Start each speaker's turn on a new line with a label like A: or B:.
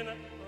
A: in